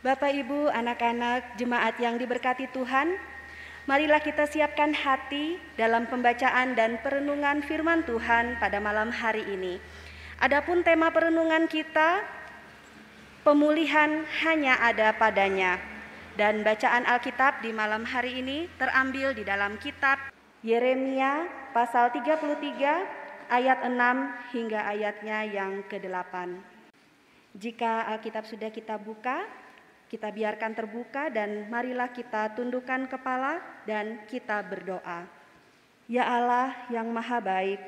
Bapak, Ibu, anak-anak, jemaat yang diberkati Tuhan, marilah kita siapkan hati dalam pembacaan dan perenungan firman Tuhan pada malam hari ini. Adapun tema perenungan kita, pemulihan hanya ada padanya. Dan bacaan Alkitab di malam hari ini terambil di dalam kitab Yeremia pasal 33 ayat 6 hingga ayatnya yang ke-8. Jika Alkitab sudah kita buka, kita biarkan terbuka dan marilah kita tundukkan kepala dan kita berdoa. Ya Allah yang maha baik,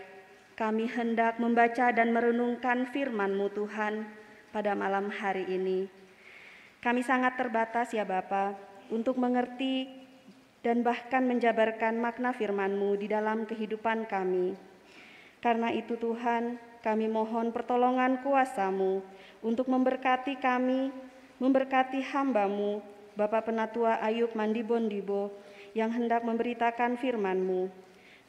kami hendak membaca dan merenungkan firman-Mu Tuhan pada malam hari ini. Kami sangat terbatas ya Bapa untuk mengerti dan bahkan menjabarkan makna firman-Mu di dalam kehidupan kami. Karena itu Tuhan, kami mohon pertolongan kuasa-Mu untuk memberkati kami memberkati hambamu, Bapak Penatua Ayub Mandibondibo, yang hendak memberitakan firman-Mu.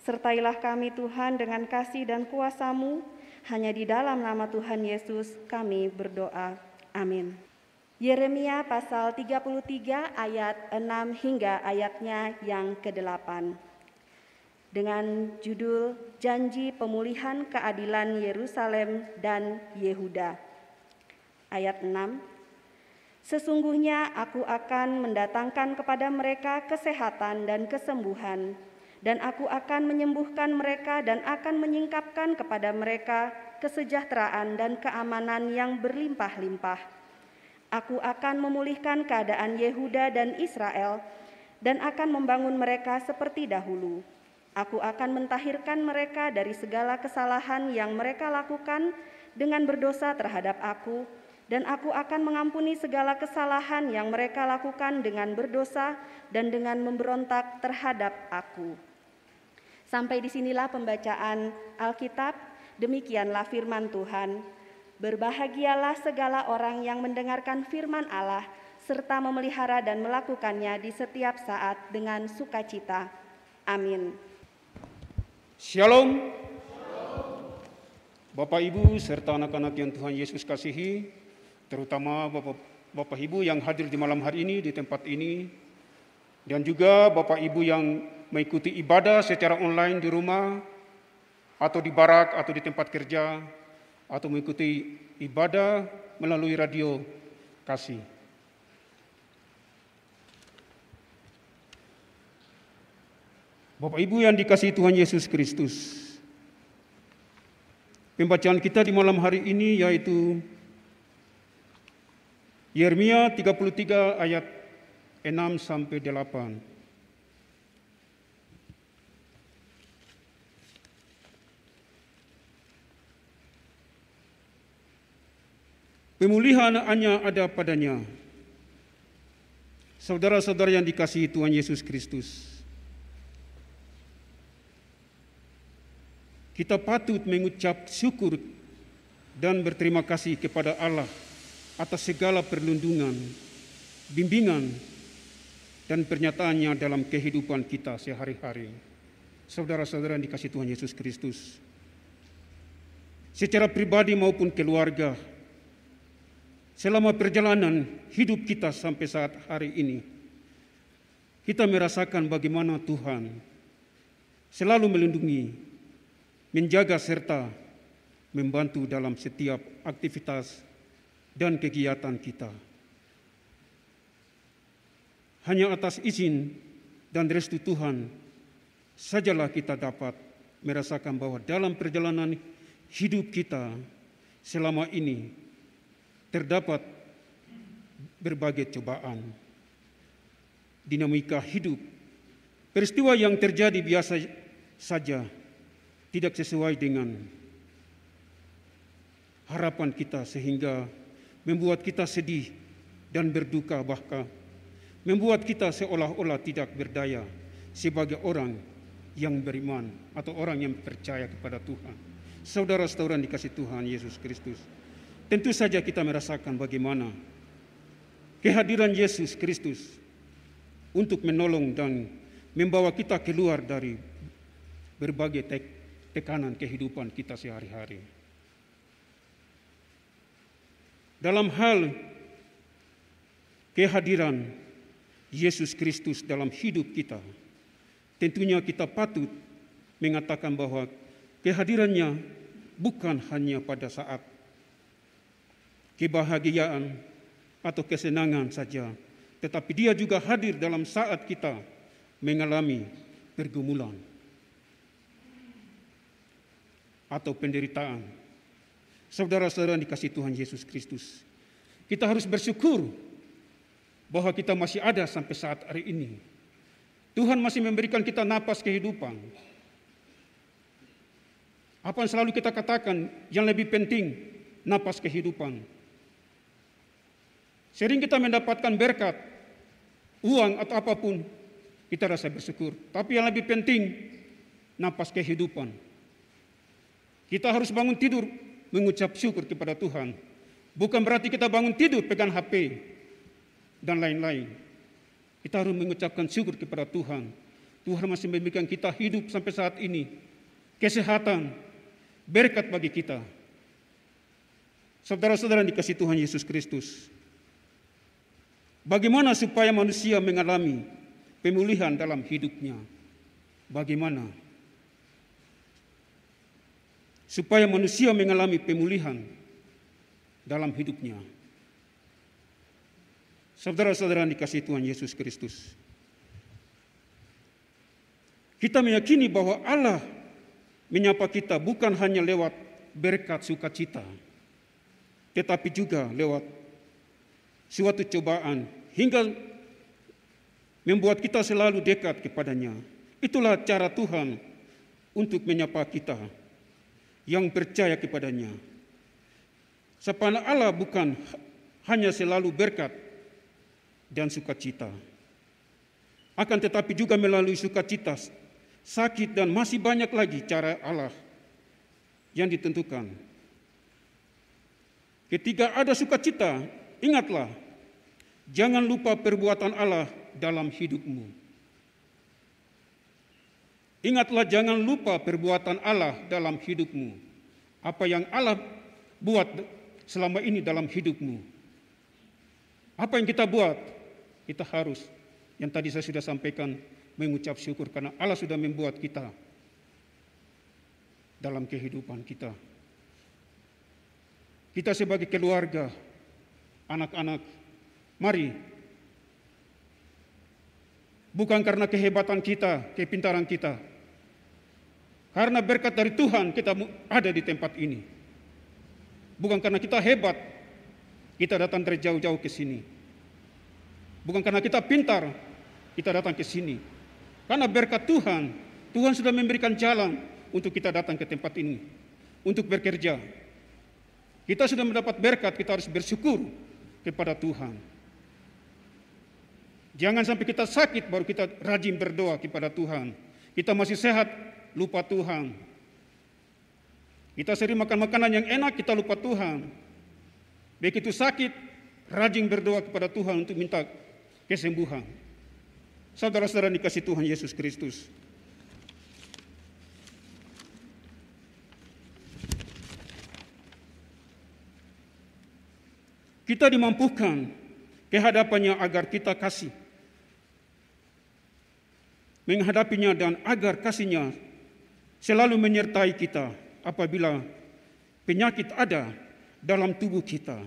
Sertailah kami Tuhan dengan kasih dan kuasa-Mu, hanya di dalam nama Tuhan Yesus kami berdoa. Amin. Yeremia pasal 33 ayat 6 hingga ayatnya yang ke-8. Dengan judul Janji Pemulihan Keadilan Yerusalem dan Yehuda. Ayat 6 Sesungguhnya aku akan mendatangkan kepada mereka kesehatan dan kesembuhan, dan aku akan menyembuhkan mereka dan akan menyingkapkan kepada mereka kesejahteraan dan keamanan yang berlimpah-limpah. Aku akan memulihkan keadaan Yehuda dan Israel, dan akan membangun mereka seperti dahulu. Aku akan mentahirkan mereka dari segala kesalahan yang mereka lakukan dengan berdosa terhadap Aku dan aku akan mengampuni segala kesalahan yang mereka lakukan dengan berdosa dan dengan memberontak terhadap aku. Sampai di sinilah pembacaan Alkitab, demikianlah firman Tuhan. Berbahagialah segala orang yang mendengarkan firman Allah serta memelihara dan melakukannya di setiap saat dengan sukacita. Amin. Shalom. Bapak, Ibu, serta anak-anak yang Tuhan Yesus kasihi, terutama Bapak, Bapak Ibu yang hadir di malam hari ini di tempat ini dan juga Bapak Ibu yang mengikuti ibadah secara online di rumah atau di barak atau di tempat kerja atau mengikuti ibadah melalui radio kasih. Bapak Ibu yang dikasihi Tuhan Yesus Kristus. Pembacaan kita di malam hari ini yaitu Yeremia 33 ayat 6 sampai 8. Pemulihan hanya ada padanya. Saudara-saudara yang dikasihi Tuhan Yesus Kristus. Kita patut mengucap syukur dan berterima kasih kepada Allah atas segala perlindungan, bimbingan, dan pernyataannya dalam kehidupan kita sehari-hari. Saudara-saudara yang dikasih Tuhan Yesus Kristus, secara pribadi maupun keluarga, selama perjalanan hidup kita sampai saat hari ini, kita merasakan bagaimana Tuhan selalu melindungi, menjaga serta membantu dalam setiap aktivitas dan kegiatan kita. Hanya atas izin dan restu Tuhan sajalah kita dapat merasakan bahwa dalam perjalanan hidup kita selama ini terdapat berbagai cobaan, dinamika hidup, peristiwa yang terjadi biasa saja tidak sesuai dengan harapan kita sehingga membuat kita sedih dan berduka bahkan membuat kita seolah-olah tidak berdaya sebagai orang yang beriman atau orang yang percaya kepada Tuhan. Saudara-saudara dikasih Tuhan Yesus Kristus. Tentu saja kita merasakan bagaimana kehadiran Yesus Kristus untuk menolong dan membawa kita keluar dari berbagai tekanan kehidupan kita sehari-hari. Dalam hal kehadiran Yesus Kristus dalam hidup kita, tentunya kita patut mengatakan bahwa kehadirannya bukan hanya pada saat kebahagiaan atau kesenangan saja, tetapi dia juga hadir dalam saat kita mengalami pergumulan atau penderitaan. Saudara-saudara dikasih Tuhan Yesus Kristus, kita harus bersyukur bahwa kita masih ada sampai saat hari ini. Tuhan masih memberikan kita napas kehidupan. Apa yang selalu kita katakan yang lebih penting, napas kehidupan. Sering kita mendapatkan berkat, uang atau apa pun, kita rasa bersyukur. Tapi yang lebih penting, napas kehidupan. Kita harus bangun tidur mengucap syukur kepada Tuhan. Bukan berarti kita bangun tidur pegang HP dan lain-lain. Kita harus mengucapkan syukur kepada Tuhan. Tuhan masih memberikan kita hidup sampai saat ini. Kesehatan, berkat bagi kita. Saudara-saudara dikasih Tuhan Yesus Kristus. Bagaimana supaya manusia mengalami pemulihan dalam hidupnya? Bagaimana? Supaya manusia mengalami pemulihan dalam hidupnya. Saudara-saudara dikasih Tuhan Yesus Kristus. Kita meyakini bahwa Allah menyapa kita bukan hanya lewat berkat sukacita, tetapi juga lewat suatu cobaan hingga membuat kita selalu dekat kepadanya. Itulah cara Tuhan untuk menyapa kita yang percaya kepadanya. Sepana Allah bukan hanya selalu berkat dan sukacita. Akan tetapi juga melalui sukacita, sakit dan masih banyak lagi cara Allah yang ditentukan. Ketika ada sukacita, ingatlah, jangan lupa perbuatan Allah dalam hidupmu. Ingatlah jangan lupa perbuatan Allah dalam hidupmu. Apa yang Allah buat selama ini dalam hidupmu. Apa yang kita buat, kita harus, yang tadi saya sudah sampaikan, mengucap syukur karena Allah sudah membuat kita dalam kehidupan kita. Kita sebagai keluarga, anak-anak, mari bukan karena kehebatan kita, kepintaran kita, karena berkat dari Tuhan kita ada di tempat ini. Bukan karena kita hebat, kita datang dari jauh-jauh ke sini. Bukan karena kita pintar, kita datang ke sini. Karena berkat Tuhan, Tuhan sudah memberikan jalan untuk kita datang ke tempat ini. Untuk bekerja. Kita sudah mendapat berkat, kita harus bersyukur kepada Tuhan. Jangan sampai kita sakit baru kita rajin berdoa kepada Tuhan. Kita masih sehat, lupa Tuhan. Kita sering makan makanan yang enak, kita lupa Tuhan. Begitu sakit, rajin berdoa kepada Tuhan untuk minta kesembuhan. Saudara-saudara dikasih Tuhan Yesus Kristus. Kita dimampukan kehadapannya agar kita kasih. Menghadapinya dan agar kasihnya selalu menyertai kita apabila penyakit ada dalam tubuh kita.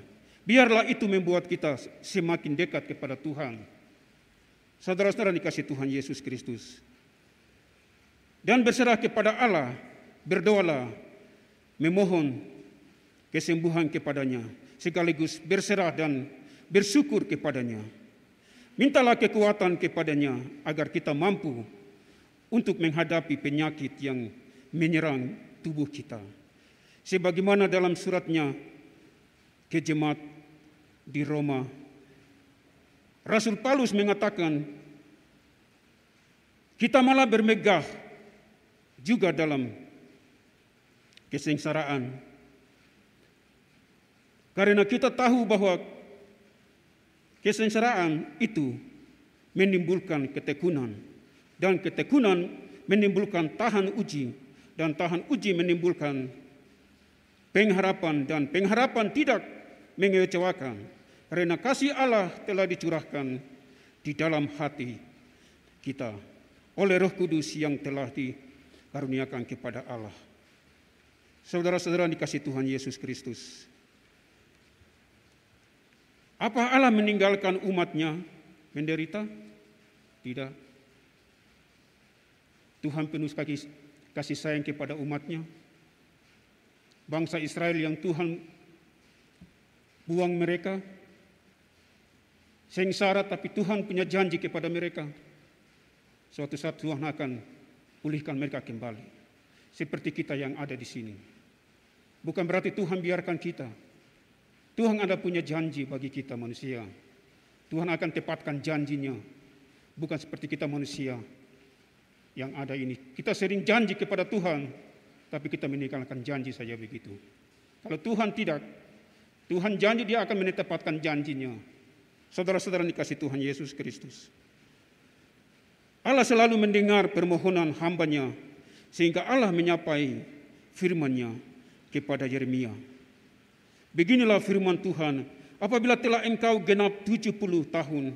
Biarlah itu membuat kita semakin dekat kepada Tuhan. Saudara-saudara dikasih Tuhan Yesus Kristus. Dan berserah kepada Allah, berdoalah, memohon kesembuhan kepadanya, sekaligus berserah dan bersyukur kepadanya. Mintalah kekuatan kepadanya agar kita mampu untuk menghadapi penyakit yang menyerang tubuh kita. Sebagaimana dalam suratnya ke jemaat di Roma, Rasul Paulus mengatakan, kita malah bermegah juga dalam kesengsaraan. Karena kita tahu bahwa kesengsaraan itu menimbulkan ketekunan dan ketekunan menimbulkan tahan uji dan tahan uji menimbulkan pengharapan dan pengharapan tidak mengecewakan Karena kasih Allah telah dicurahkan di dalam hati kita oleh Roh Kudus yang telah dikaruniakan kepada Allah. Saudara-saudara dikasih Tuhan Yesus Kristus. Apa Allah meninggalkan umatnya menderita? Tidak. Tuhan penuh kasih, kasih sayang kepada umatnya. Bangsa Israel yang Tuhan buang mereka sengsara tapi Tuhan punya janji kepada mereka. Suatu saat Tuhan akan pulihkan mereka kembali. Seperti kita yang ada di sini. Bukan berarti Tuhan biarkan kita. Tuhan ada punya janji bagi kita manusia. Tuhan akan tepatkan janjinya. Bukan seperti kita manusia yang ada ini. Kita sering janji kepada Tuhan, tapi kita meninggalkan janji saja begitu. Kalau Tuhan tidak, Tuhan janji dia akan menetapkan janjinya. Saudara-saudara dikasih Tuhan Yesus Kristus. Allah selalu mendengar permohonan hambanya sehingga Allah menyapai firman-Nya kepada Yeremia. Beginilah firman Tuhan, apabila telah engkau genap 70 tahun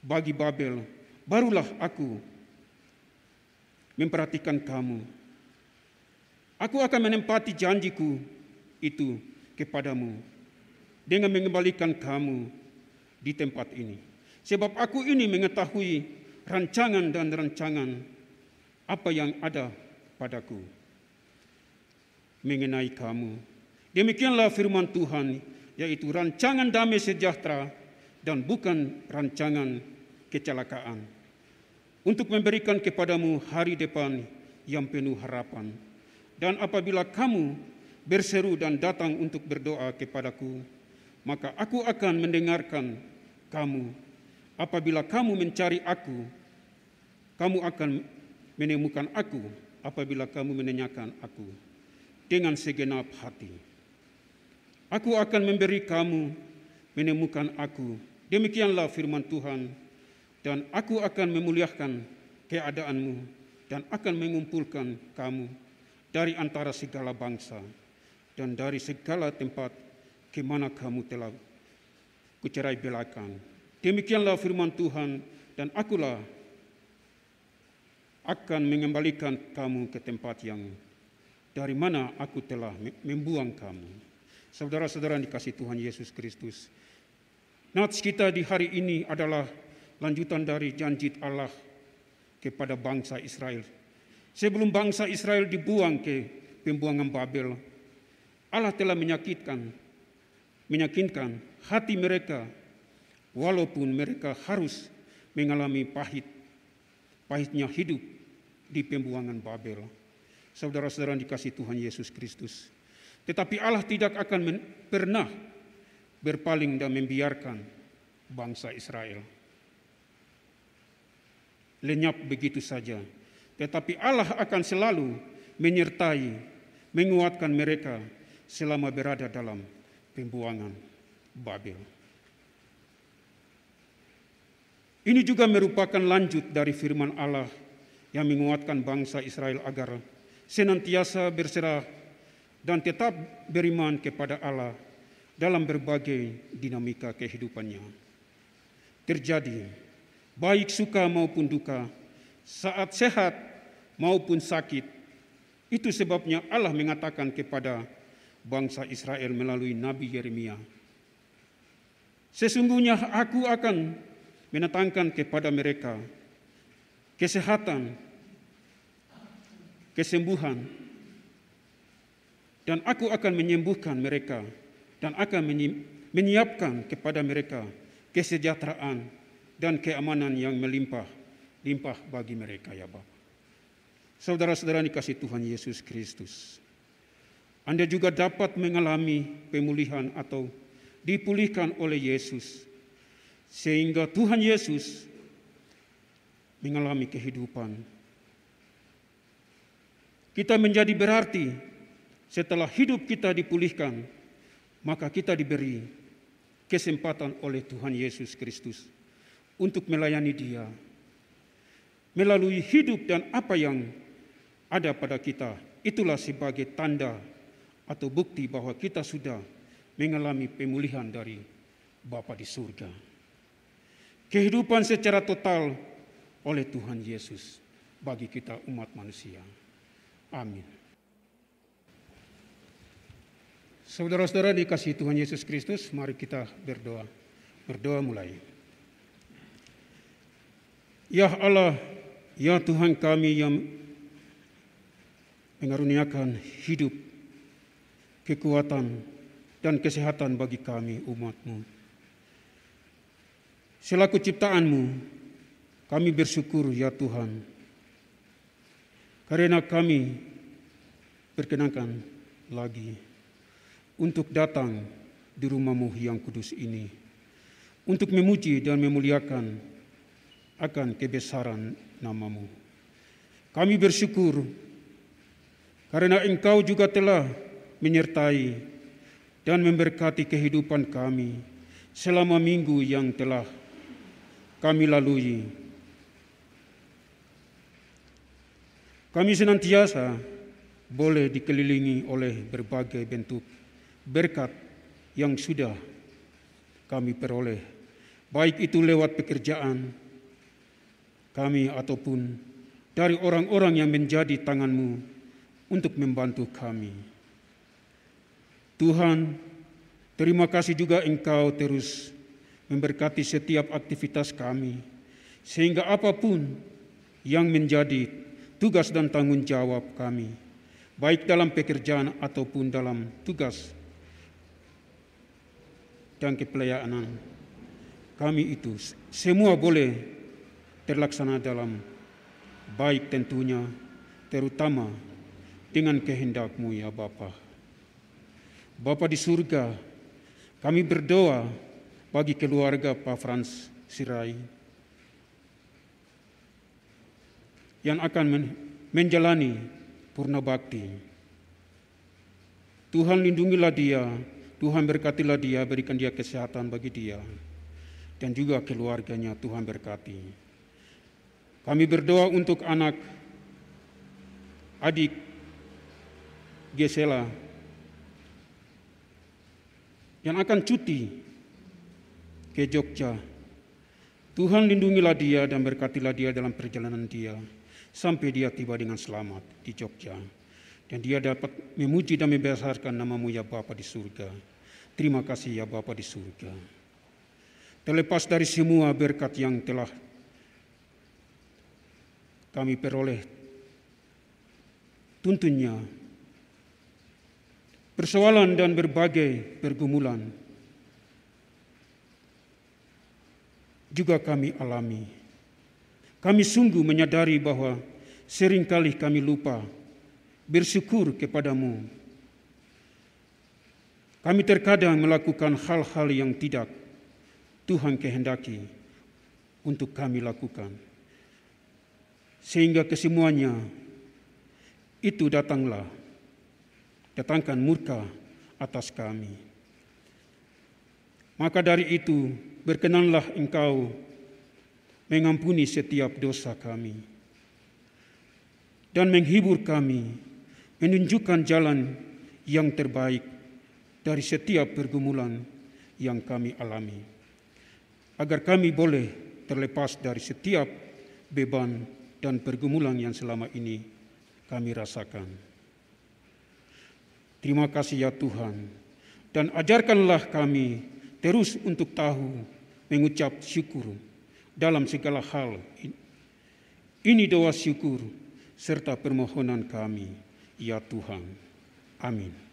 bagi Babel, barulah aku memperhatikan kamu. Aku akan menempati janjiku itu kepadamu dengan mengembalikan kamu di tempat ini. Sebab aku ini mengetahui rancangan dan rancangan apa yang ada padaku mengenai kamu. Demikianlah firman Tuhan, yaitu rancangan damai sejahtera dan bukan rancangan kecelakaan. Untuk memberikan kepadamu hari depan yang penuh harapan. Dan apabila kamu berseru dan datang untuk berdoa kepadaku, maka aku akan mendengarkan kamu apabila kamu mencari aku, kamu akan menemukan aku apabila kamu menanyakan aku dengan segenap hati. Aku akan memberi kamu menemukan aku. Demikianlah firman Tuhan. Dan aku akan memuliakan keadaanmu dan akan mengumpulkan kamu dari antara segala bangsa dan dari segala tempat ke mana kamu telah kucerai belakan Demikianlah firman Tuhan dan akulah akan mengembalikan kamu ke tempat yang dari mana aku telah membuang kamu. Saudara-saudara dikasih Tuhan Yesus Kristus. Nats kita di hari ini adalah lanjutan dari janji Allah kepada bangsa Israel. Sebelum bangsa Israel dibuang ke pembuangan Babel, Allah telah menyakitkan, menyakitkan hati mereka walaupun mereka harus mengalami pahit, pahitnya hidup di pembuangan Babel. Saudara-saudara dikasih Tuhan Yesus Kristus. Tetapi Allah tidak akan pernah berpaling dan membiarkan bangsa Israel. Lenyap begitu saja. Tetapi Allah akan selalu menyertai, menguatkan mereka selama berada dalam pembuangan Babel. Ini juga merupakan lanjut dari firman Allah yang menguatkan bangsa Israel agar senantiasa berserah dan tetap beriman kepada Allah dalam berbagai dinamika kehidupannya. Terjadi baik suka maupun duka, saat sehat maupun sakit. Itu sebabnya Allah mengatakan kepada bangsa Israel melalui Nabi Yeremia, Sesungguhnya aku akan menetangkan kepada mereka kesehatan, kesembuhan, dan aku akan menyembuhkan mereka dan akan menyiapkan kepada mereka kesejahteraan dan keamanan yang melimpah limpah bagi mereka ya Bapak. Saudara-saudara dikasih Tuhan Yesus Kristus. Anda juga dapat mengalami pemulihan atau dipulihkan oleh Yesus sehingga Tuhan Yesus mengalami kehidupan. Kita menjadi berarti setelah hidup kita dipulihkan, maka kita diberi kesempatan oleh Tuhan Yesus Kristus untuk melayani Dia melalui hidup dan apa yang ada pada kita. Itulah sebagai tanda atau bukti bahwa kita sudah mengalami pemulihan dari Bapa di surga. Kehidupan secara total oleh Tuhan Yesus bagi kita umat manusia. Amin. Saudara-saudara dikasih Tuhan Yesus Kristus, mari kita berdoa. Berdoa mulai. Ya Allah, ya Tuhan kami yang mengaruniakan hidup, kekuatan, dan kesehatan bagi kami umatmu. Selaku ciptaanmu, kami bersyukur ya Tuhan, karena kami berkenankan lagi untuk datang di rumahmu yang kudus ini, untuk memuji dan memuliakan akan kebesaran namamu. Kami bersyukur karena engkau juga telah menyertai dan memberkati kehidupan kami selama minggu yang telah kami lalui. Kami senantiasa boleh dikelilingi oleh berbagai bentuk berkat yang sudah kami peroleh, baik itu lewat pekerjaan kami ataupun dari orang-orang yang menjadi tanganmu untuk membantu kami. Tuhan, terima kasih juga Engkau terus memberkati setiap aktivitas kami, sehingga apa pun yang menjadi tugas dan tanggung jawab kami, baik dalam pekerjaan ataupun dalam tugas dan kepelayanan kami itu semua boleh terlaksana dalam baik tentunya terutama dengan kehendakmu ya Bapa. Bapa di surga, kami berdoa bagi keluarga Pak Frans Sirai yang akan men menjalani purna bakti. Tuhan lindungilah dia, Tuhan berkatilah dia, berikan dia kesehatan bagi dia, dan juga keluarganya Tuhan berkati. Kami berdoa untuk anak, adik, Gesela, yang akan cuti ke Jogja. Tuhan lindungilah dia dan berkatilah dia dalam perjalanan dia sampai dia tiba dengan selamat di Jogja. Dan dia dapat memuji dan membesarkan namamu ya Bapa di surga. Terima kasih ya Bapa di surga. Terlepas dari semua berkat yang telah kami peroleh, tuntunnya persoalan dan berbagai pergumulan juga kami alami. Kami sungguh menyadari bahwa sering kali kami lupa bersyukur kepadamu. Kami terkadang melakukan hal-hal yang tidak Tuhan kehendaki untuk kami lakukan. Sehingga kesemuanya itu datanglah, datangkan murka atas kami. Maka dari itu berkenanlah engkau mengampuni setiap dosa kami dan menghibur kami, menunjukkan jalan yang terbaik dari setiap pergumulan yang kami alami, agar kami boleh terlepas dari setiap beban dan pergumulan yang selama ini kami rasakan. Terima kasih ya Tuhan, dan ajarkanlah kami terus untuk tahu mengucap syukur dalam segala hal. Ini doa syukur serta permohonan kami, ya Tuhan. Amin.